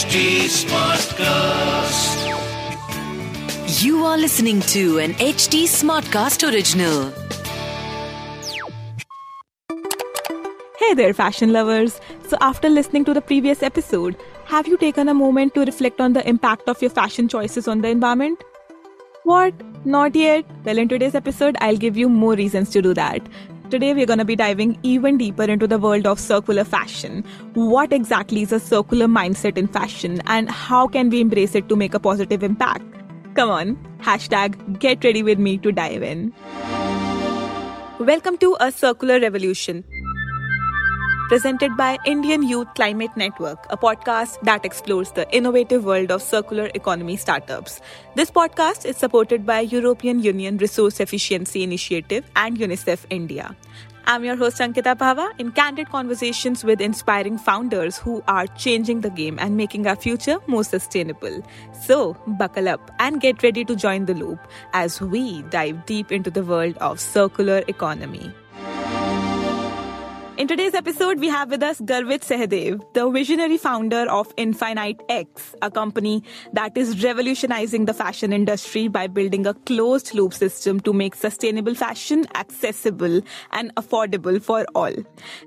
HT Smartcast. You are listening to an HT Smartcast original. Hey there, fashion lovers. So, after listening to the previous episode, have you taken a moment to reflect on the impact of your fashion choices on the environment? What? Not yet? Well, in today's episode, I'll give you more reasons to do that. Today, we're going to be diving even deeper into the world of circular fashion. What exactly is a circular mindset in fashion, and how can we embrace it to make a positive impact? Come on, hashtag get ready with me to dive in. Welcome to A Circular Revolution presented by Indian Youth Climate Network, a podcast that explores the innovative world of circular economy startups. This podcast is supported by European Union Resource Efficiency Initiative and UNICEF India. I'm your host Ankita Pahwa in candid conversations with inspiring founders who are changing the game and making our future more sustainable. So, buckle up and get ready to join the loop as we dive deep into the world of circular economy. In today's episode, we have with us Garvit Sahdev, the visionary founder of Infinite X, a company that is revolutionizing the fashion industry by building a closed loop system to make sustainable fashion accessible and affordable for all.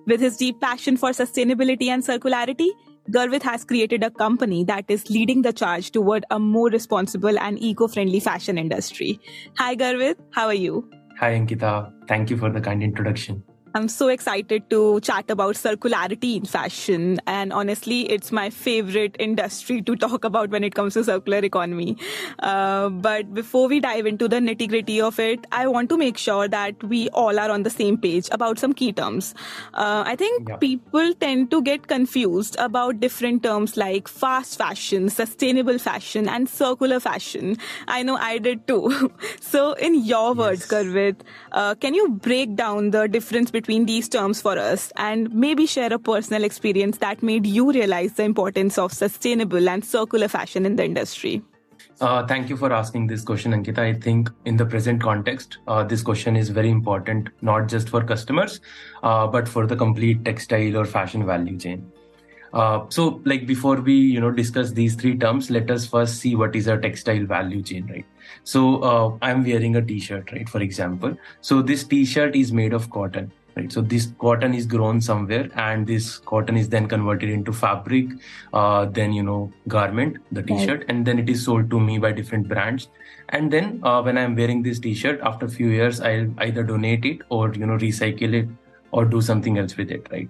With his deep passion for sustainability and circularity, Garvit has created a company that is leading the charge toward a more responsible and eco-friendly fashion industry. Hi Garvit, how are you? Hi Ankita, thank you for the kind introduction. I'm so excited to chat about circularity in fashion. And honestly, it's my favorite industry to talk about when it comes to circular economy. Uh, but before we dive into the nitty gritty of it, I want to make sure that we all are on the same page about some key terms. Uh, I think yeah. people tend to get confused about different terms like fast fashion, sustainable fashion, and circular fashion. I know I did too. so, in your words, yes. Garvit, uh, can you break down the difference between between these terms for us and maybe share a personal experience that made you realize the importance of sustainable and circular fashion in the industry. Uh, thank you for asking this question, Ankita. I think in the present context, uh, this question is very important, not just for customers, uh, but for the complete textile or fashion value chain. Uh, so, like before we, you know, discuss these three terms, let us first see what is a textile value chain, right? So, uh, I'm wearing a T-shirt, right? For example, so this T-shirt is made of cotton right so this cotton is grown somewhere and this cotton is then converted into fabric uh, then you know garment the t-shirt right. and then it is sold to me by different brands. And then uh, when i'm wearing this t-shirt after a few years i'll either donate it or you know recycle it or do something else with it right?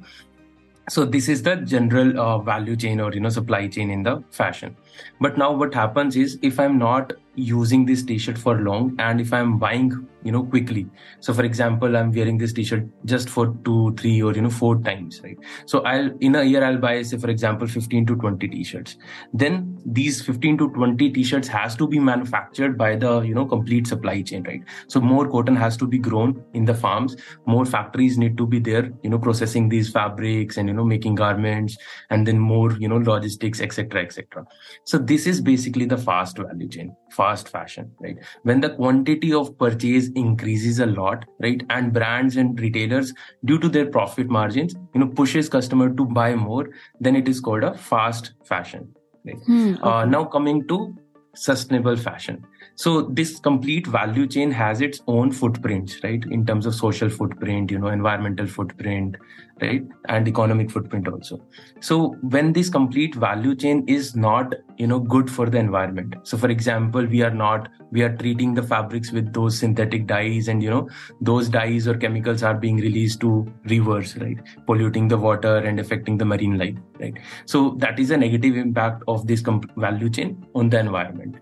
So this is the general uh, value chain or you know supply chain in the fashion. But now what happens is if i'm not using this t-shirt for long and if i'm buying you know quickly. So for example i'm wearing this t-shirt just for two three or you know four times right? So i'll in a year i'll buy say for example 15 to 20 t-shirts. Then these 15 to 20 t-shirts has to be manufactured by the you know complete supply chain right? So more cotton has to be grown in the farms. More factories need to be there you know processing these fabrics and you know making garments and then more you know logistics etc etc so this is basically the fast value chain fast fashion right? When the quantity of purchase increases a lot right? And brands and retailers due to their profit margins you know pushes customer to buy more then it is called a fast fashion right? Hmm, uh, okay. uh, now coming to sustainable fashion so this complete value chain has its own footprints right? In terms of social footprint you know environmental footprint right? And economic footprint also. So when this complete value chain is not you know good for the environment. So for example we are not we are treating the fabrics with those synthetic dyes and you know those dyes or chemicals are being released to rivers right? Polluting the water and affecting the marine life right? So that is a negative impact of this comp- value chain on the environment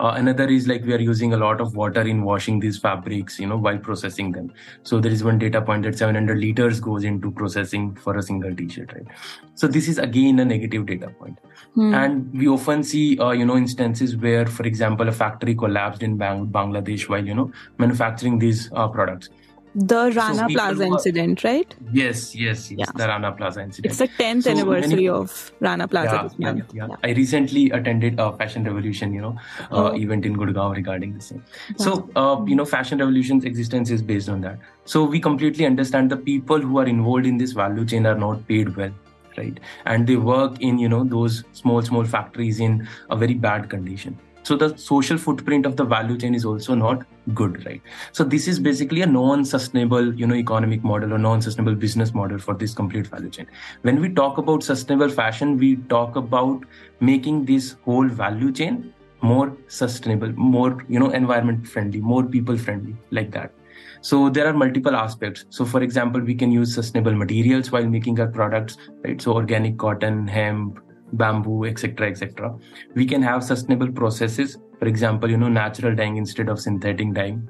uh, another is like we are using a lot of water in washing these fabrics, you know, while processing them. So there is one data point that 700 liters goes into processing for a single t-shirt, right? So this is again a negative data point. Hmm. And we often see, uh, you know, instances where, for example, a factory collapsed in Bang- Bangladesh while, you know, manufacturing these uh, products the Rana so Plaza incident, right? Yes, yes, yes. Yeah. The Rana Plaza incident. It's the 10th so anniversary many, of Rana Plaza yeah, yeah, yeah, I recently attended a Fashion Revolution, you know, uh, oh. event in Gurgaon regarding this thing. So, uh, you know, Fashion Revolution's existence is based on that. So we completely understand the people who are involved in this value chain are not paid well right and they work in you know those small small factories in a very bad condition so the social footprint of the value chain is also not good right so this is basically a non-sustainable you know economic model or non-sustainable business model for this complete value chain when we talk about sustainable fashion we talk about making this whole value chain more sustainable more you know environment friendly more people friendly like that so there are multiple aspects. So for example, we can use sustainable materials while making our products, right? So organic cotton, hemp, bamboo, etc., etc. We can have sustainable processes. For example, you know, natural dyeing instead of synthetic dyeing.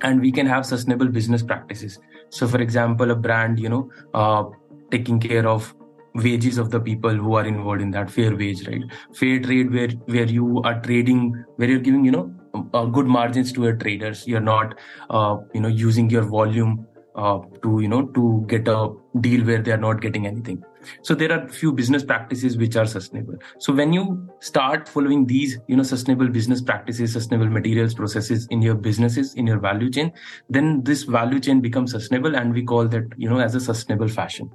And we can have sustainable business practices. So for example, a brand, you know, uh, taking care of wages of the people who are involved in that fair wage right fair trade where where you are trading where you're giving you know uh, good margins to your traders you're not uh, you know using your volume uh, to you know to get a deal where they are not getting anything so there are few business practices which are sustainable. So when you start following these you know sustainable business practices sustainable materials processes in your businesses in your value chain then this value chain becomes sustainable and we call that you know as a sustainable fashion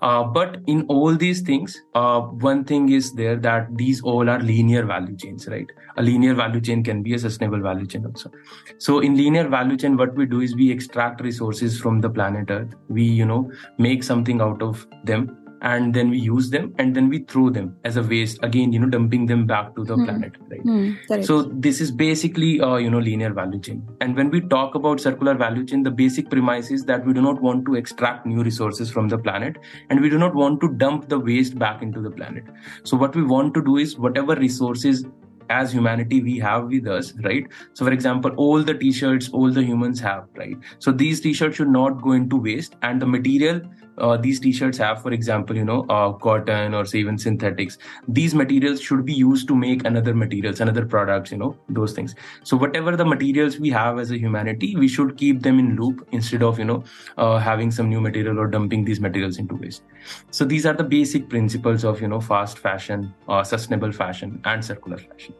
uh, but in all these things, uh, one thing is there that these all are linear value chains, right? A linear value chain can be a sustainable value chain also. So in linear value chain, what we do is we extract resources from the planet Earth. We, you know, make something out of them and then we use them and then we throw them as a waste again you know dumping them back to the mm. planet right? Mm, so this is basically a you know linear value chain. And when we talk about circular value chain the basic premise is that we do not want to extract new resources from the planet and we do not want to dump the waste back into the planet. So what we want to do is whatever resources as humanity we have with us right? So for example all the t-shirts all the humans have right? So these t-shirts should not go into waste and the material uh, these t-shirts have for example you know uh, cotton or say even synthetics. These materials should be used to make another materials another products you know those things. So whatever the materials we have as a humanity we should keep them in loop instead of you know uh, having some new material or dumping these materials into waste. So these are the basic principles of you know fast fashion uh, sustainable fashion and circular fashion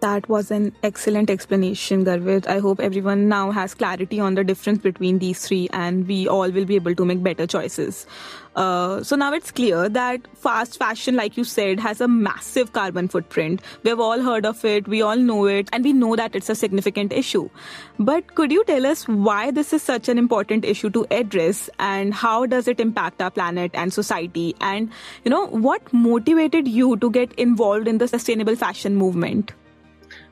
that was an excellent explanation, Garvit. I hope everyone now has clarity on the difference between these three and we all will be able to make better choices. Uh, so now it's clear that fast fashion, like you said, has a massive carbon footprint. We've all heard of it, we all know it, and we know that it's a significant issue. But could you tell us why this is such an important issue to address and how does it impact our planet and society? And, you know, what motivated you to get involved in the sustainable fashion movement?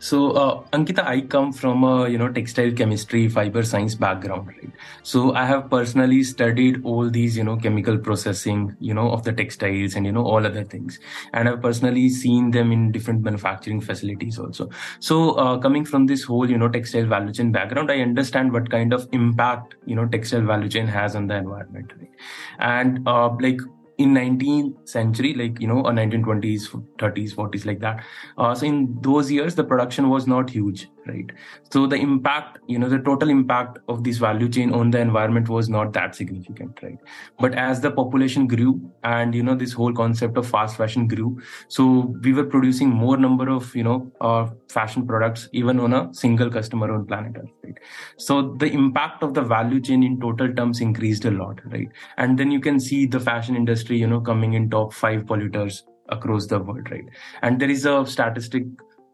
So, uh, Ankita, I come from a you know textile chemistry, fiber science background, right? So I have personally studied all these you know chemical processing, you know, of the textiles and you know all other things, and I've personally seen them in different manufacturing facilities also. So, uh, coming from this whole you know textile value chain background, I understand what kind of impact you know textile value chain has on the environment, right? and uh, like in 19th century like you know or 1920s 30s 40s like that. Uh, so in those years the production was not huge right? So the impact you know the total impact of this value chain on the environment was not that significant right? But as the population grew and you know this whole concept of fast fashion grew so we were producing more number of you know uh, fashion products even on a single customer on planet earth right? So the impact of the value chain in total terms increased a lot right? And then you can see the fashion industry you know coming in top 5 polluters across the world right? And there is a statistic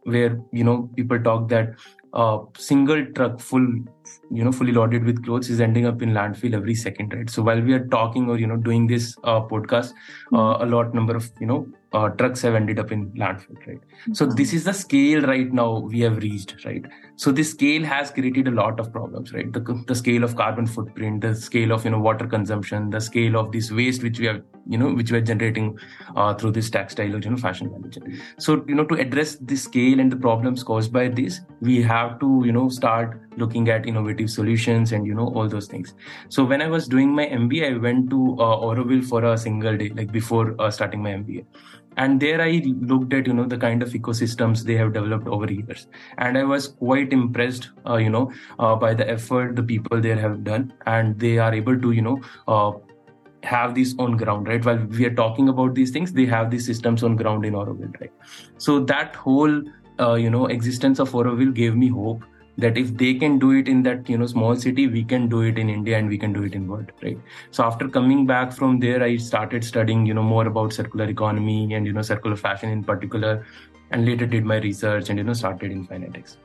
where you know people talk that a single truck full you know fully loaded with clothes is ending up in landfill every second right? So while we are talking or you know doing this uh, podcast uh, a lot number of you know uh, trucks have ended up in landfill right? So this is the scale right now we have reached right so this scale has created a lot of problems right? The, the scale of carbon footprint the scale of you know water consumption the scale of this waste which we have you know which we're generating uh, through this textile or you know fashion chain so you know to address the scale and the problems caused by this we have to you know start looking at innovative solutions and you know all those things. So when i was doing my mba i went to uh, auroville for a single day like before uh, starting my mba and there i looked at you know the kind of ecosystems they have developed over years and i was quite impressed uh, you know uh, by the effort the people there have done and they are able to you know uh, have these on ground, right? While we are talking about these things, they have these systems on ground in Auroville, right? So that whole, uh, you know, existence of Auroville gave me hope that if they can do it in that you know small city we can do it in india and we can do it in world right? So after coming back from there i started studying you know more about circular economy and you know circular fashion in particular and later did my research and you know started Infinite X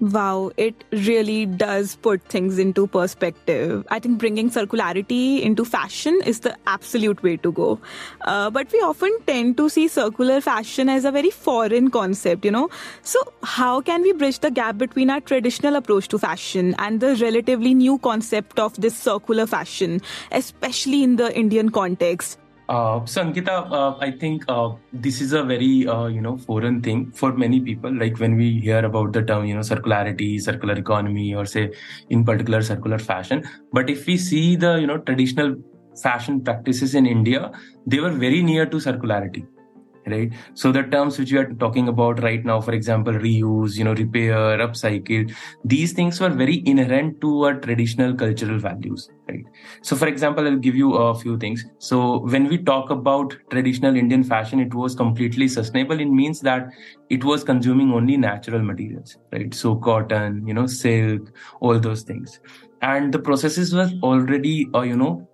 Wow, it really does put things into perspective. I think bringing circularity into fashion is the absolute way to go. Uh, but we often tend to see circular fashion as a very foreign concept, you know. So, how can we bridge the gap between our traditional approach to fashion and the relatively new concept of this circular fashion, especially in the Indian context? Uh, so Ankita, uh, I think uh, this is a very uh, you know foreign thing for many people. Like when we hear about the term you know circularity, circular economy, or say in particular circular fashion. But if we see the you know traditional fashion practices in India, they were very near to circularity right? So the terms which we are talking about right now for example reuse you know repair upcycle these things were very inherent to our traditional cultural values right? So for example i'll give you a few things. So when we talk about traditional indian fashion it was completely sustainable it means that it was consuming only natural materials right? So cotton you know silk all those things. And the processes were already uh, you know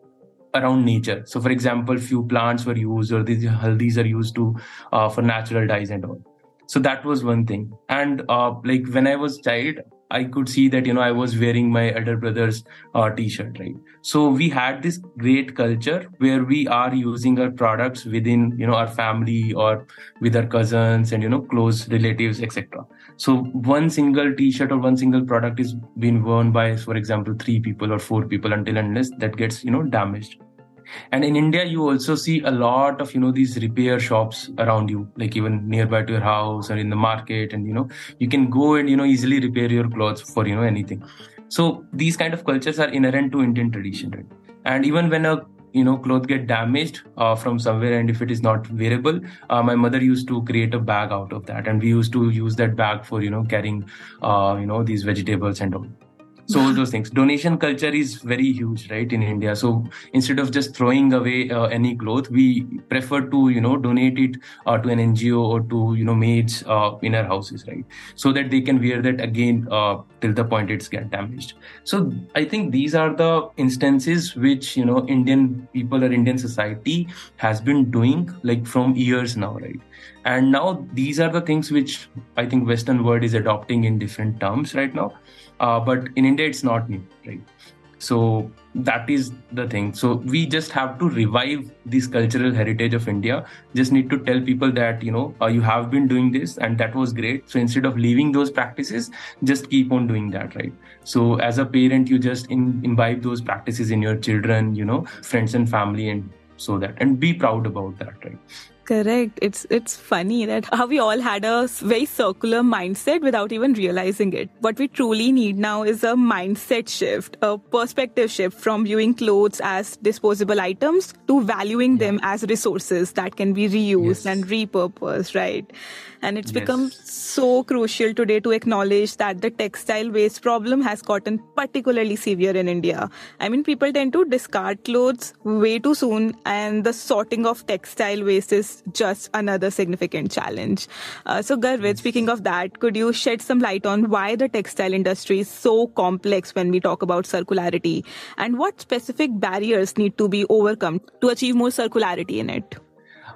around nature. So, for example, few plants were used, or these haldis are used to uh, for natural dyes and all. So that was one thing. And uh, like when I was child, I could see that you know I was wearing my elder brother's uh, t-shirt, right? So we had this great culture where we are using our products within you know our family or with our cousins and you know close relatives, etc. So one single t-shirt or one single product is being worn by, for example, three people or four people until unless that gets you know damaged and in india you also see a lot of you know these repair shops around you like even nearby to your house or in the market. And you know you can go and you know easily repair your clothes for you know anything. So these kind of cultures are inherent to indian tradition right? And even when a you know cloth get damaged uh, from somewhere and if it is not wearable uh, my mother used to create a bag out of that. And we used to use that bag for you know carrying uh, you know these vegetables and all so all those things. Donation culture is very huge right in india. So instead of just throwing away uh, any cloth we prefer to you know donate it uh, to an ngo or to you know maids uh, in our houses right? So that they can wear that again uh, till the point it's get damaged. So i think these are the instances which you know indian people or indian society has been doing like from years now right? And now these are the things which i think western world is adopting in different terms right now uh, but in India, it's not new, right? So that is the thing. So we just have to revive this cultural heritage of India. Just need to tell people that, you know, uh, you have been doing this and that was great. So instead of leaving those practices, just keep on doing that, right? So as a parent, you just in, imbibe those practices in your children, you know, friends and family and so that, and be proud about that, right? Correct. It's it's funny that how we all had a very circular mindset without even realizing it. What we truly need now is a mindset shift, a perspective shift from viewing clothes as disposable items to valuing yeah. them as resources that can be reused yes. and repurposed, right? And it's yes. become so crucial today to acknowledge that the textile waste problem has gotten particularly severe in India. I mean, people tend to discard clothes way too soon, and the sorting of textile waste is just another significant challenge. Uh, so, Garvit, speaking of that, could you shed some light on why the textile industry is so complex when we talk about circularity and what specific barriers need to be overcome to achieve more circularity in it?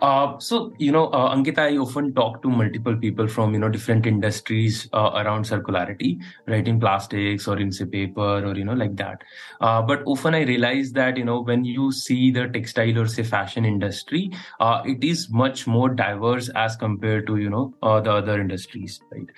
Uh, so you know, uh, Ankita, I often talk to multiple people from you know different industries uh, around circularity, right? In plastics or in say paper or you know like that. Uh, but often I realize that you know when you see the textile or say fashion industry, uh, it is much more diverse as compared to you know the other industries, right?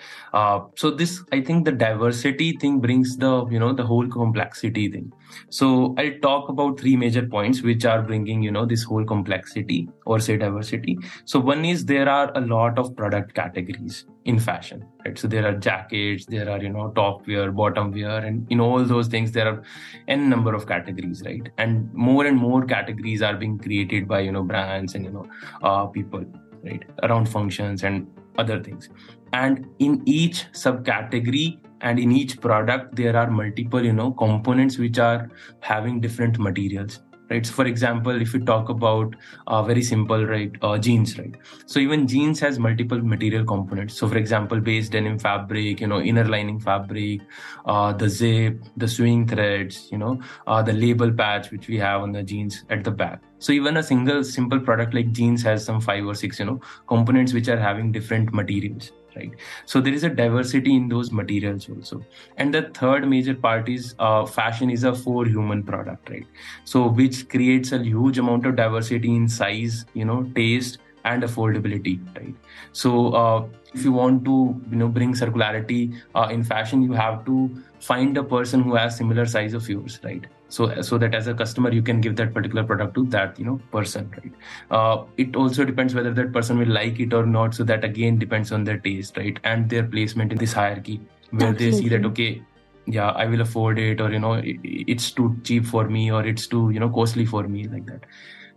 so this, I think, the diversity thing brings the you know the whole complexity thing. So I'll talk about three major points which are bringing you know this whole complexity or say diversity. So one is there are a lot of product categories in fashion, right? So there are jackets, there are, you know, top wear, bottom wear, and in all those things, there are n number of categories, right? And more and more categories are being created by, you know, brands and, you know, uh, people, right? Around functions and other things. And in each subcategory and in each product, there are multiple, you know, components which are having different materials right? So for example if you talk about uh, very simple right uh, jeans right? So even jeans has multiple material components. So for example base denim fabric you know inner lining fabric uh, the zip the sewing threads you know uh, the label patch which we have on the jeans at the back. So even a single simple product like jeans has some five or six you know components which are having different materials right? So there is a diversity in those materials also. And the third major part is uh, fashion is a for human product right? So which creates a huge amount of diversity in size you know taste and affordability right? So uh, if you want to you know bring circularity uh, in fashion you have to find a person who has similar size of yours right so so that as a customer you can give that particular product to that you know person right? Uh, it also depends whether that person will like it or not. So that again depends on their taste right? And their placement in this hierarchy where Absolutely. they see that okay yeah i will afford it or you know it, it's too cheap for me or it's too you know costly for me like that.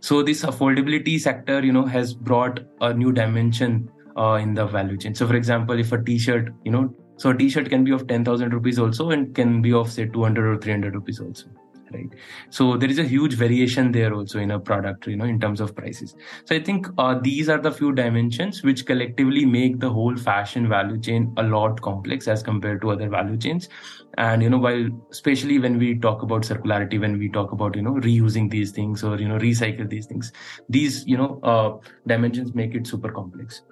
So this affordability sector you know has brought a new dimension uh, in the value chain. So for example if a t-shirt you know so a t-shirt can be of 10000 rupees also and can be of say 200 or 300 rupees also right? So there is a huge variation there also in a product you know in terms of prices. So i think uh, these are the few dimensions which collectively make the whole fashion value chain a lot complex as compared to other value chains. And you know while especially when we talk about circularity when we talk about you know reusing these things or you know recycle these things these you know uh, dimensions make it super complex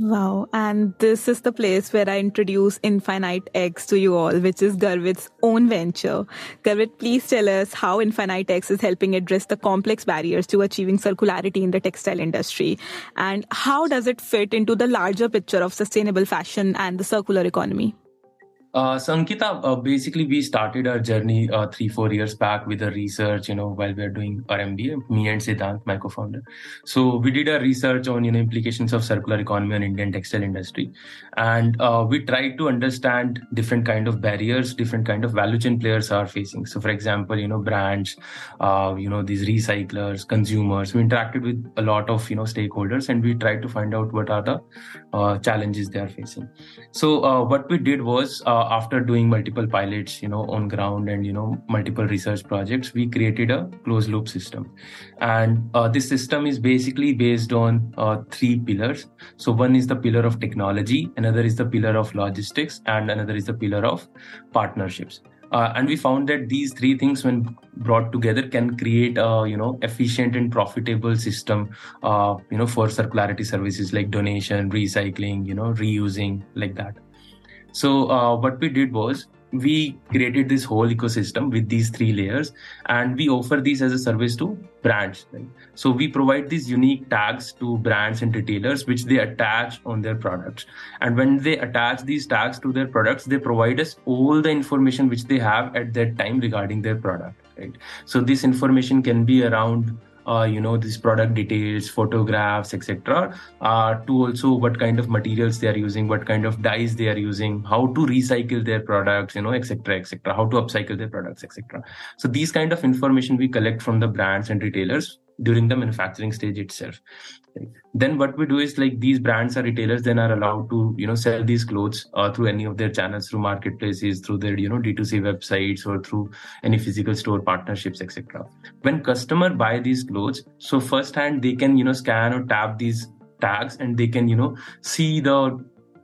Wow. And this is the place where I introduce Infinite X to you all, which is Garvit's own venture. Garvit, please tell us how Infinite X is helping address the complex barriers to achieving circularity in the textile industry. And how does it fit into the larger picture of sustainable fashion and the circular economy? Uh, so Ankita, uh, basically we started our journey uh, three, four years back with a research, you know, while we were doing our MBA, me and Siddhant, my co-founder. So we did a research on, you know, implications of circular economy on Indian textile industry. And uh, we tried to understand different kind of barriers, different kind of value chain players are facing. So for example, you know, brands, uh, you know, these recyclers, consumers, we interacted with a lot of, you know, stakeholders and we tried to find out what are the uh, challenges they are facing. So what we did was, after doing multiple pilots, you know, on ground and, you know, multiple research projects, we created a closed loop system. And uh, this system is basically based on uh, three pillars. So one is the pillar of technology, another is the pillar of logistics, and another is the pillar of partnerships. Uh, and we found that these three things when brought together can create a you know efficient and profitable system uh, you know for circularity services like donation recycling you know reusing like that so uh, what we did was we created this whole ecosystem with these three layers and we offer these as a service to brands right? so we provide these unique tags to brands and retailers which they attach on their products and when they attach these tags to their products they provide us all the information which they have at that time regarding their product right so this information can be around uh, you know these product details photographs etc uh, to also what kind of materials they are using what kind of dyes they are using how to recycle their products you know etc etc how to upcycle their products etc so these kind of information we collect from the brands and retailers during the manufacturing stage itself. Then what we do is like these brands or retailers then are allowed to you know sell these clothes uh, through any of their channels through marketplaces through their you know d2c websites or through any physical store partnerships etc when customer buy these clothes so first hand they can you know scan or tap these tags and they can you know see the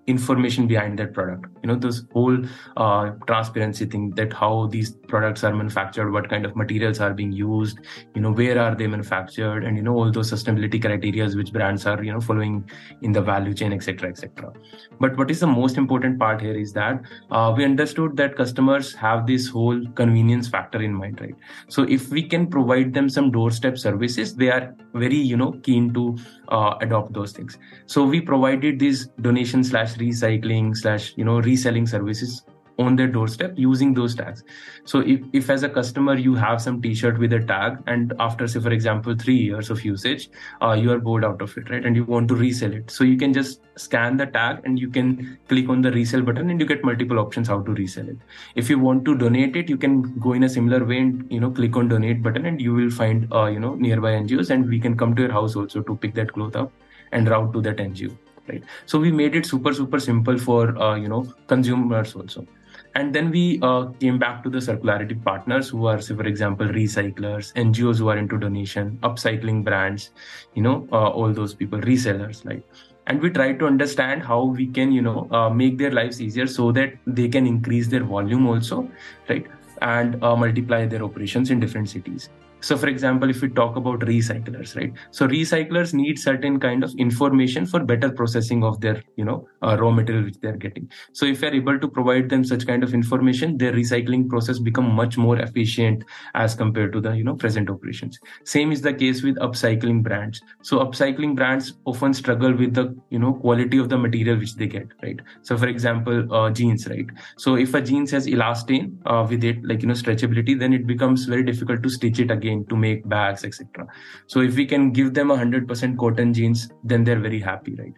information behind that product. You know this whole uh, transparency thing that how these products are manufactured what kind of materials are being used you know where are they manufactured and you know all those sustainability criteria which brands are you know following in the value chain etc etc but what is the most important part here is that uh, we understood that customers have this whole convenience factor in mind right? So if we can provide them some doorstep services they are very you know keen to uh, adopt those things. So we provided these donation slash recycling slash you know reselling services on their doorstep using those tags. So if, if as a customer you have some t-shirt with a tag and after say for example three years of usage uh, you are bored out of it right? And you want to resell it. So you can just scan the tag and you can click on the resell button and you get multiple options how to resell it. If you want to donate it you can go in a similar way and you know click on donate button and you will find uh, you know nearby ngos and we can come to your house also to pick that cloth up and route to that ngo right? So we made it super super simple for uh, you know consumers also and then we uh, came back to the circularity partners who are say for example recyclers ngos who are into donation upcycling brands you know uh, all those people resellers like and we try to understand how we can you know uh, make their lives easier so that they can increase their volume also right? And uh, multiply their operations in different cities so for example if we talk about recyclers right? So recyclers need certain kind of information for better processing of their you know uh, raw material which they're getting. So if you're able to provide them such kind of information their recycling process become much more efficient as compared to the you know present operations. Same is the case with upcycling brands. So upcycling brands often struggle with the you know quality of the material which they get right? So for example uh, jeans right? So if a jeans has elastane uh, with it like you know stretchability then it becomes very difficult to stitch it again to make bags etc so if we can give them a 100% cotton jeans then they're very happy right?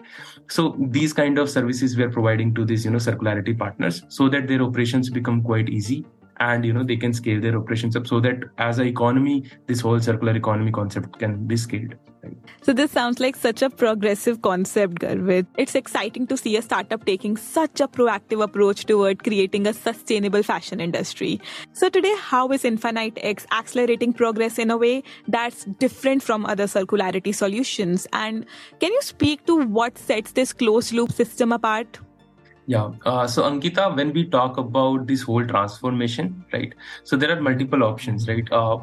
So these kind of services we are providing to these you know circularity partners so that their operations become quite easy and you know they can scale their operations up so that as an economy this whole circular economy concept can be scaled so this sounds like such a progressive concept garvit. It's exciting to see a startup taking such a proactive approach toward creating a sustainable fashion industry. So today how is infinite x accelerating progress in a way that's different from other circularity solutions? And can you speak to what sets this closed loop system apart yeah. Uh, so Ankita, when we talk about this whole transformation, right? So there are multiple options, right? Uh,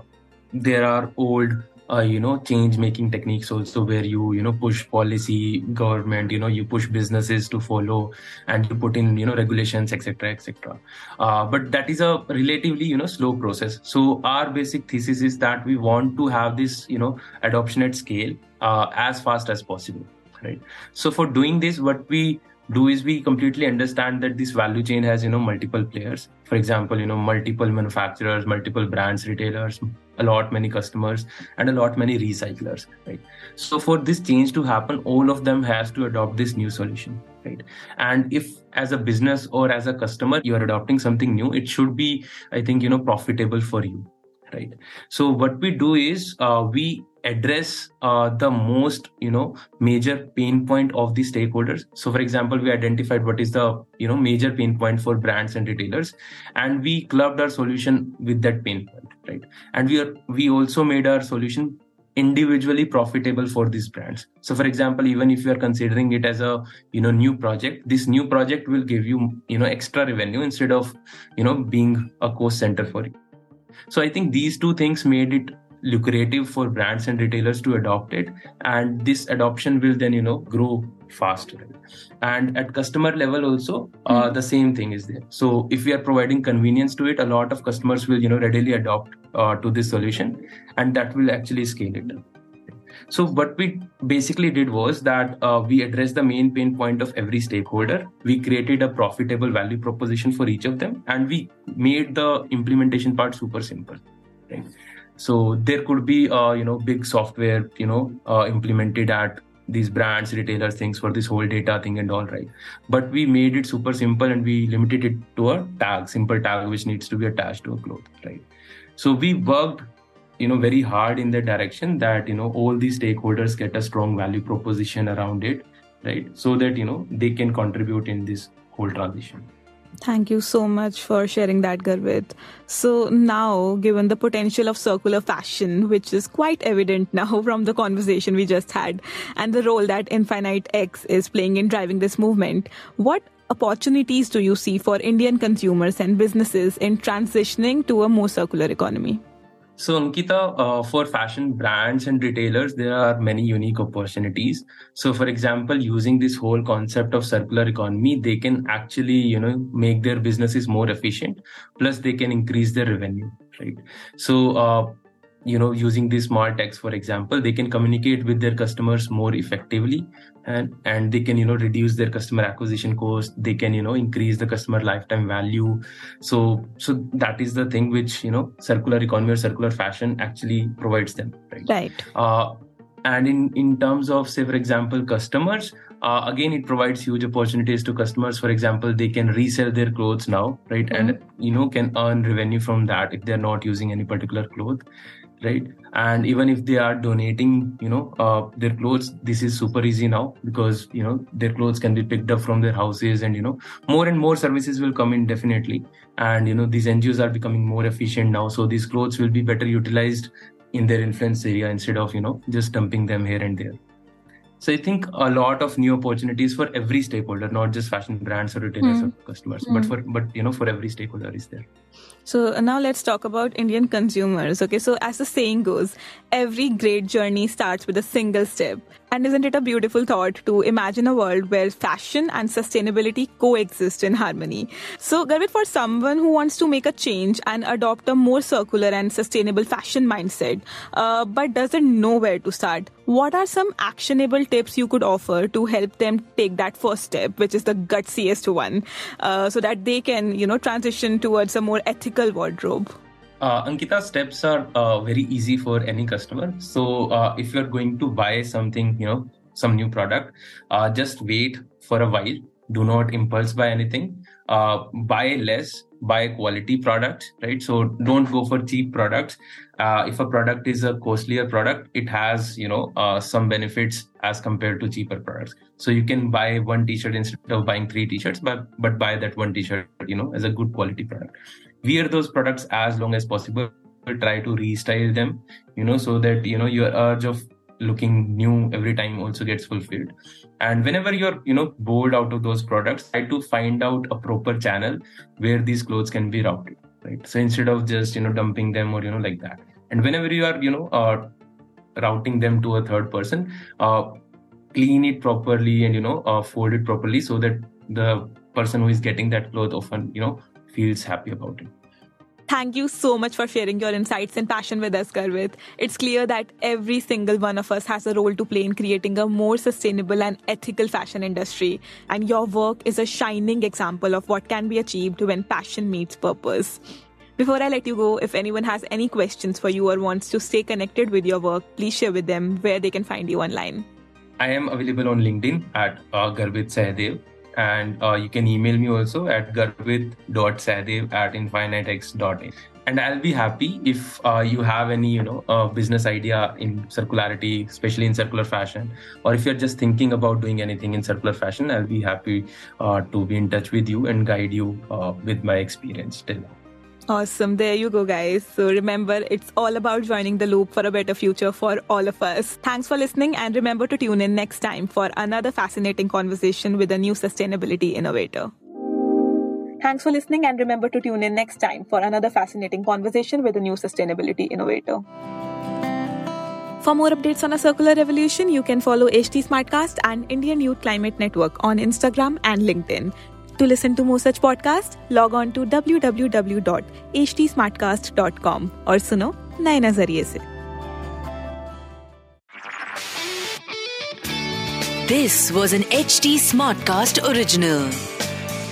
there are old, uh, you know, change making techniques also where you, you know, push policy, government, you know, you push businesses to follow and you put in, you know, regulations, etc., etc. Uh, but that is a relatively, you know, slow process. So our basic thesis is that we want to have this, you know, adoption at scale uh, as fast as possible, right? So for doing this, what we do is we completely understand that this value chain has you know multiple players. For example you know multiple manufacturers multiple brands retailers a lot many customers and a lot many recyclers right? So for this change to happen all of them has to adopt this new solution right? And if as a business or as a customer you are adopting something new it should be i think you know profitable for you right? So what we do is uh, we address uh, the most you know major pain point of the stakeholders. So for example we identified what is the you know major pain point for brands and retailers and we clubbed our solution with that pain point right? And we are we also made our solution individually profitable for these brands. So for example even if you are considering it as a you know new project this new project will give you you know extra revenue instead of you know being a cost center for you. So i think these two things made it lucrative for brands and retailers to adopt it and this adoption will then you know grow faster and at customer level also uh, hmm. the same thing is there so if we are providing convenience to it a lot of customers will you know readily adopt uh, to this solution and that will actually scale it so what we basically did was that uh, we addressed the main pain point of every stakeholder. We created a profitable value proposition for each of them, and we made the implementation part super simple. Right? So there could be uh, you know big software you know uh, implemented at these brands, retailers, things for this whole data thing and all right. But we made it super simple and we limited it to a tag, simple tag which needs to be attached to a cloth, right? So we worked you know very hard in the direction that you know all these stakeholders get a strong value proposition around it right so that you know they can contribute in this whole transition Thank you so much for sharing that, Garvit. So now, given the potential of circular fashion, which is quite evident now from the conversation we just had, and the role that Infinite X is playing in driving this movement, what opportunities do you see for Indian consumers and businesses in transitioning to a more circular economy? So, Ankita, uh, for fashion brands and retailers, there are many unique opportunities. So, for example, using this whole concept of circular economy, they can actually, you know, make their businesses more efficient. Plus, they can increase their revenue, right? So, uh, you know using these smart tags for example they can communicate with their customers more effectively and and they can you know reduce their customer acquisition cost. They can you know increase the customer lifetime value. So so that is the thing which you know circular economy or circular fashion actually provides them right? Right. Uh, and in in terms of say for example customers uh, again it provides huge opportunities to customers. For example they can resell their clothes now right? Mm-hmm. and you know can earn revenue from that if they're not using any particular cloth right? And even if they are donating you know uh, their clothes this is super easy now because you know their clothes can be picked up from their houses and you know more and more services will come in definitely. And you know these ngos are becoming more efficient now. So these clothes will be better utilized in their influence area instead of you know just dumping them here and there so I think a lot of new opportunities for every stakeholder, not just fashion brands or retailers Mm. or customers, Mm. but for but you know for every stakeholder is there. So uh, now let's talk about Indian consumers. Okay, so as the saying goes, every great journey starts with a single step. And isn't it a beautiful thought to imagine a world where fashion and sustainability coexist in harmony? So, Garvit, for someone who wants to make a change and adopt a more circular and sustainable fashion mindset, uh, but doesn't know where to start, what are some actionable tips you could offer to help them take that first step, which is the gutsiest one, uh, so that they can, you know, transition towards a more ethical wardrobe? Uh, Ankita, steps are uh, very easy for any customer. So uh, if you're going to buy something, you know, some new product, uh, just wait for a while. Do not impulse buy anything. Uh, buy less, buy quality products, right? So don't go for cheap products. Uh, if a product is a costlier product, it has, you know, some benefits as compared to cheaper products. So you can buy one t-shirt instead of buying three t-shirts, but, but buy that one t-shirt, you know, as a good quality product wear those products as long as possible. Try to restyle them you know so that you know your urge of looking new every time also gets fulfilled. And whenever you're you know bored out of those products try to find out a proper channel where these clothes can be routed right? So instead of just you know dumping them or you know like that. And whenever you are you know uh, routing them to a third person uh, clean it properly and you know uh, fold it properly so that the person who is getting that cloth often you know feels happy about it Thank you so much for sharing your insights and passion with us, Garvit. It's clear that every single one of us has a role to play in creating a more sustainable and ethical fashion industry. And your work is a shining example of what can be achieved when passion meets purpose. Before I let you go, if anyone has any questions for you or wants to stay connected with your work, please share with them where they can find you online. I am available on LinkedIn at uh, Garvit Sahdev and uh, you can email me also at garvit.sahdev at infinitex.in and I'll be happy if uh, you have any you know uh, business idea in circularity especially in circular fashion or if you're just thinking about doing anything in circular fashion I'll be happy uh, to be in touch with you and guide you uh, with my experience till now. Awesome. There you go, guys. So remember, it's all about joining the loop for a better future for all of us. Thanks for listening and remember to tune in next time for another fascinating conversation with a new sustainability innovator. Thanks for listening and remember to tune in next time for another fascinating conversation with a new sustainability innovator. For more updates on a circular revolution, you can follow HT Smartcast and Indian Youth Climate Network on Instagram and LinkedIn. to listen to more such podcasts, log on to www.htsmartcast.com और सुनो नए नज़रिए से this was an H T smart cast original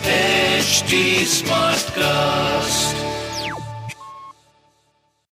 H smart cast